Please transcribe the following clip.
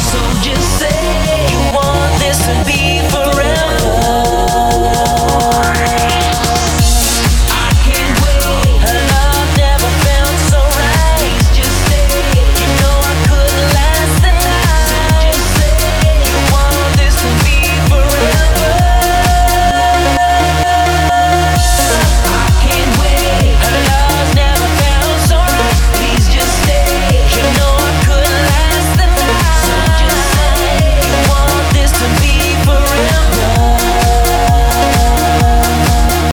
so just say